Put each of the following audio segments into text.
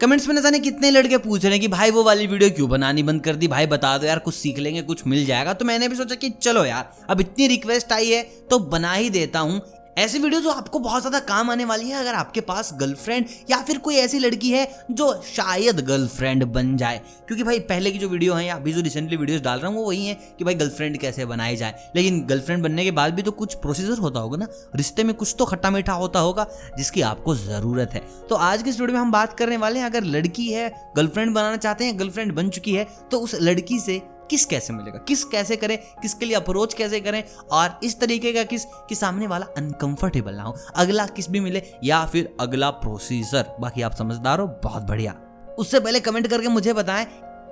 Comments में न जाने कितने लड़के पूछ रहे हैं कि भाई वो वाली वीडियो क्यों बनानी बंद कर दी? भाई बता दो यार, कुछ सीख लेंगे, कुछ मिल जाएगा। तो मैंने भी सोचा कि चलो यार, अब इतनी रिक्वेस्ट आई है तो बना ही देता हूँ। ऐसी वीडियो जो आपको बहुत ज़्यादा काम आने वाली है, अगर आपके पास गर्लफ्रेंड या फिर कोई ऐसी लड़की है जो शायद गर्लफ्रेंड बन जाए। क्योंकि भाई, पहले की जो वीडियो है या अभी जो रिसेंटली वीडियोस डाल रहा हूँ, वो वही है कि भाई गर्लफ्रेंड कैसे बनाई जाए। लेकिन गर्लफ्रेंड बनने के बाद भी तो कुछ प्रोसीजर होता होगा ना। रिश्ते में कुछ तो खट्टा मीठा होता होगा, जिसकी आपको ज़रूरत है। तो आज की इस वीडियो में हम बात करने वाले हैं, अगर लड़की है गर्लफ्रेंड बनाना चाहते हैं गर्लफ्रेंड बन चुकी है तो उस लड़की से किस कैसे मिलेगा? किस कैसे करें? किसके लिए अप्रोच कैसे करें? और इस तरीके का किस कि सामने वाला अनकंफर्टेबल ना हो। अगला किस भी मिले या फिर अगला प्रोसीजर बाकी आप समझदार हो, बहुत बढ़िया। उससे पहले कमेंट करके मुझे बताएँ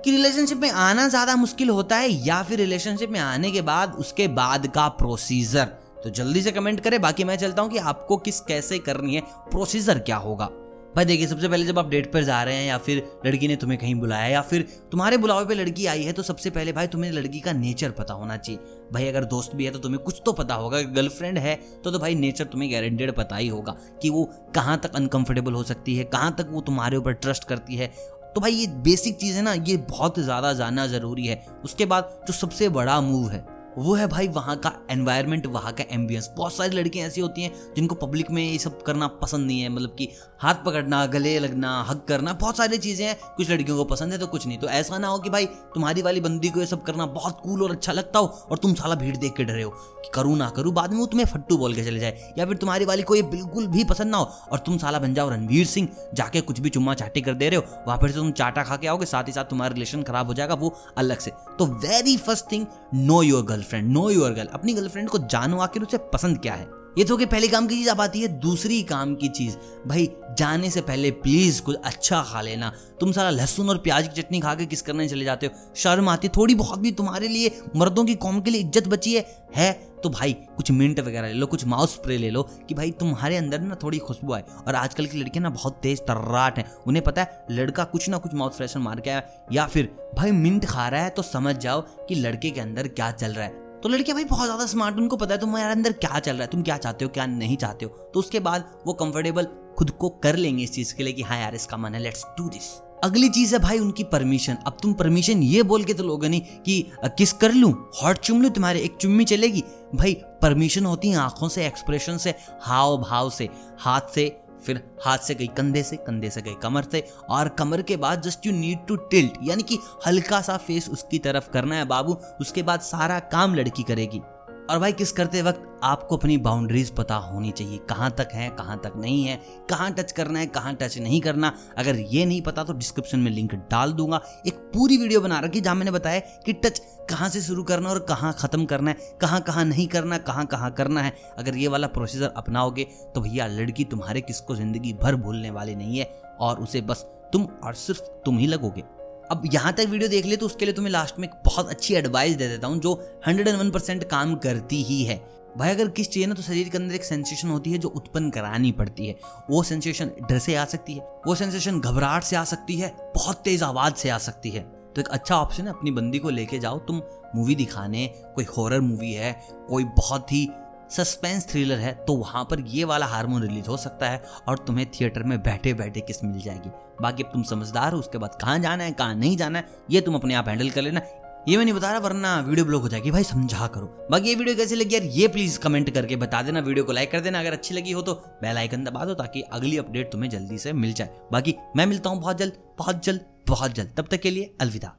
कि रिलेशनशिप में आना ज़्यादा मुश्किल होता है या फिर रिलेशनशिप में आने के बाद उसके बाद का प्रोसीजर तो जल्दी से कमेंट करें, बाकी मैं चलता हूँ कि आपको किस कैसे करनी है प्रोसीजर क्या होगा। भाई देखिए, सबसे पहले जब आप डेट पर जा रहे हैं या फिर लड़की ने तुम्हें कहीं बुलाया या फिर तुम्हारे बुलावे पे लड़की आई है तो सबसे पहले भाई तुम्हें लड़की का नेचर पता होना चाहिए। भाई, अगर दोस्त भी है तो तुम्हें कुछ तो पता होगा गर्लफ्रेंड है तो तो भाई नेचर तुम्हें गारंटेड पता ही होगा कि वो कहाँ तक अनकंफर्टेबल हो सकती है, कहाँ तक वो तुम्हारे ऊपर ट्रस्ट करती है। तो भाई ये बेसिक चीज़ है ना, ये बहुत ज़्यादा जानना ज़रूरी है। उसके बाद जो सबसे बड़ा मूव है वो है भाई वहाँ का एनवायरनमेंट वहाँ का एम्बियंस बहुत सारी लड़कियाँ ऐसी होती हैं जिनको पब्लिक में ये सब करना पसंद नहीं है। मतलब कि हाथ पकड़ना, गले लगना हक करना, बहुत सारी चीज़ें हैं। कुछ लड़कियों को पसंद है तो कुछ नहीं। तो ऐसा ना हो कि भाई तुम्हारी वाली बंदी को ये सब करना बहुत कूल और अच्छा लगता हो और तुम साला भीड़ देख के डरे हो कि करूँ ना करूँ, बाद में वो तुम्हें फट्टू बोल के चले जाए। या फिर तुम्हारी वाली को ये बिल्कुल भी पसंद ना हो और तुम साला बन जाओ रणवीर सिंह, जाके कुछ भी चुम्मा चाटी कर दे रहे हो। वहाँ फिर से तुम चाटा खा के आओगे, साथ ही साथ तुम्हारा रिलेशन खराब हो जाएगा वो अलग से। तो very first thing know your girlfriend know your girl अपनी गर्लफ्रेंड को जानो आखिर उसे पसंद क्या है? ये तो कि पहले काम की चीज़ अब आती है, दूसरी काम की चीज़। भाई, जाने से पहले प्लीज़ कुछ अच्छा खा लेना। तुम सारा लहसुन और प्याज की चटनी खा के किस करने चले जाते हो? शर्म आती, थोड़ी बहुत भी तुम्हारे लिए मर्दों की कौम के लिए इज़्ज़त बची है? है? तो भाई, कुछ मिंट वगैरह ले लो, कुछ माउस स्प्रे ले लो कि भाई, तुम्हारे अंदर ना थोड़ी खुशबू आए। और आजकल की लड़कियाँ ना बहुत तेज तर्राट हैं। उन्हें पता है, लड़का कुछ ना कुछ माउथ फ्रेशन मार के आया। या फिर, भाई मिंट खा रहा है तो समझ जाओ कि लड़के के अंदर क्या चल रहा है। तो लड़कियाँ भाई बहुत ज़्यादा स्मार्ट उनको पता है तुम्हारे अंदर क्या चल रहा है, तुम क्या चाहते हो, क्या नहीं चाहते हो? तो उसके बाद वो कंफर्टेबल खुद को कर लेंगे इस चीज़ के लिए कि हाँ यार, इसका मन है लेट्स डू दिस अगली चीज़ है भाई उनकी परमिशन अब तुम परमिशन ये बोल के तो लोग नहीं कि किस कर लूँ? हॉट चुम लूँ तुम्हारे? एक चुम्मी चलेगी? भाई परमिशन होती है आँखों से एक्सप्रेशन से हाव भाव से, हाथ से फिर हाथ से गई कंधे से कंधे से गई कमर से, और कमर के बाद just you need to tilt यानी कि हल्का सा फेस उसकी तरफ़ करना है बाबू, उसके बाद सारा काम लड़की करेगी। और भाई, किस करते वक्त आपको अपनी बाउंड्रीज पता होनी चाहिए? कहाँ तक है, कहाँ तक नहीं है? कहाँ टच करना है, कहाँ टच नहीं करना? अगर ये नहीं पता तो डिस्क्रिप्शन में लिंक डाल दूँगा। एक पूरी वीडियो बना रखी जहाँ मैंने बताया कि टच कहाँ से शुरू करना और कहाँ ख़त्म करना है, कहाँ कहाँ नहीं करना, कहाँ कहाँ करना है। अगर ये वाला प्रोसीजर अपनाओगे तो भैया, लड़की तुम्हारे किसको ज़िंदगी भर भूलने वाली नहीं है और उसे बस तुम और सिर्फ़ तुम ही लगोगे। अब यहाँ तक वीडियो देख ले तो उसके लिए तुम्हें लास्ट में बहुत अच्छी एडवाइस दे देता हूँ, जो हंड्रेड एंड वन परसेंट काम करती ही है। भाई, अगर किस चाहिए ना तो शरीर के अंदर एक सेंसेशन होती है जो उत्पन्न करानी पड़ती है। वो सेंसेशन डर से आ सकती है, वो सेंसेशन घबराहट से आ सकती है, बहुत तेज आवाज़ से आ सकती है। तो एक अच्छा ऑप्शन है, अपनी बंदी को लेके जाओ, तुम मूवी दिखाने, कोई हॉरर मूवी है, कोई बहुत ही सस्पेंस थ्रिलर है तो वहाँ पर ये वाला हार्मोन रिलीज़ हो सकता है और तुम्हें थिएटर में बैठे बैठे किस मिल जाएगी। बाकी अब तुम समझदार हो, उसके बाद कहाँ जाना है, कहाँ नहीं जाना है, ये तुम अपने आप हैंडल कर लेना। ये मैं नहीं बता रहा, वरना वीडियो ब्लॉक हो जाएगी। भाई, समझा करो। बाकी ये वीडियो कैसी लगी यार, ये प्लीज़ कमेंट करके बता देना। वीडियो को लाइक कर देना, अगर अच्छी लगी हो तो बेल आइकन दबा दो ताकि अगली अपडेट तुम्हें जल्दी से मिल जाए। बाकी मैं मिलता हूँ बहुत जल्द बहुत जल्द बहुत जल्द। तब तक के लिए अलविदा।